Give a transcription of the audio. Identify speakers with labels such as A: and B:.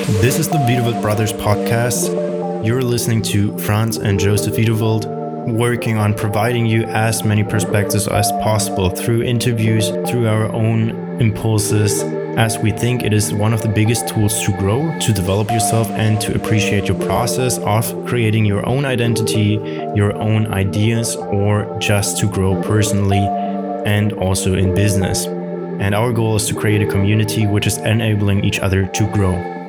A: This is the Wiedewald Brothers podcast. You're listening to Franz and Joseph Wiedewald, working on providing you as many perspectives as possible through interviews, through our own impulses, as we think it is one of the biggest tools to grow, to develop yourself, and to appreciate your process of creating your own identity, your own ideas, or just to grow personally and also in business. And our goal is to create a community which is enabling each other to grow.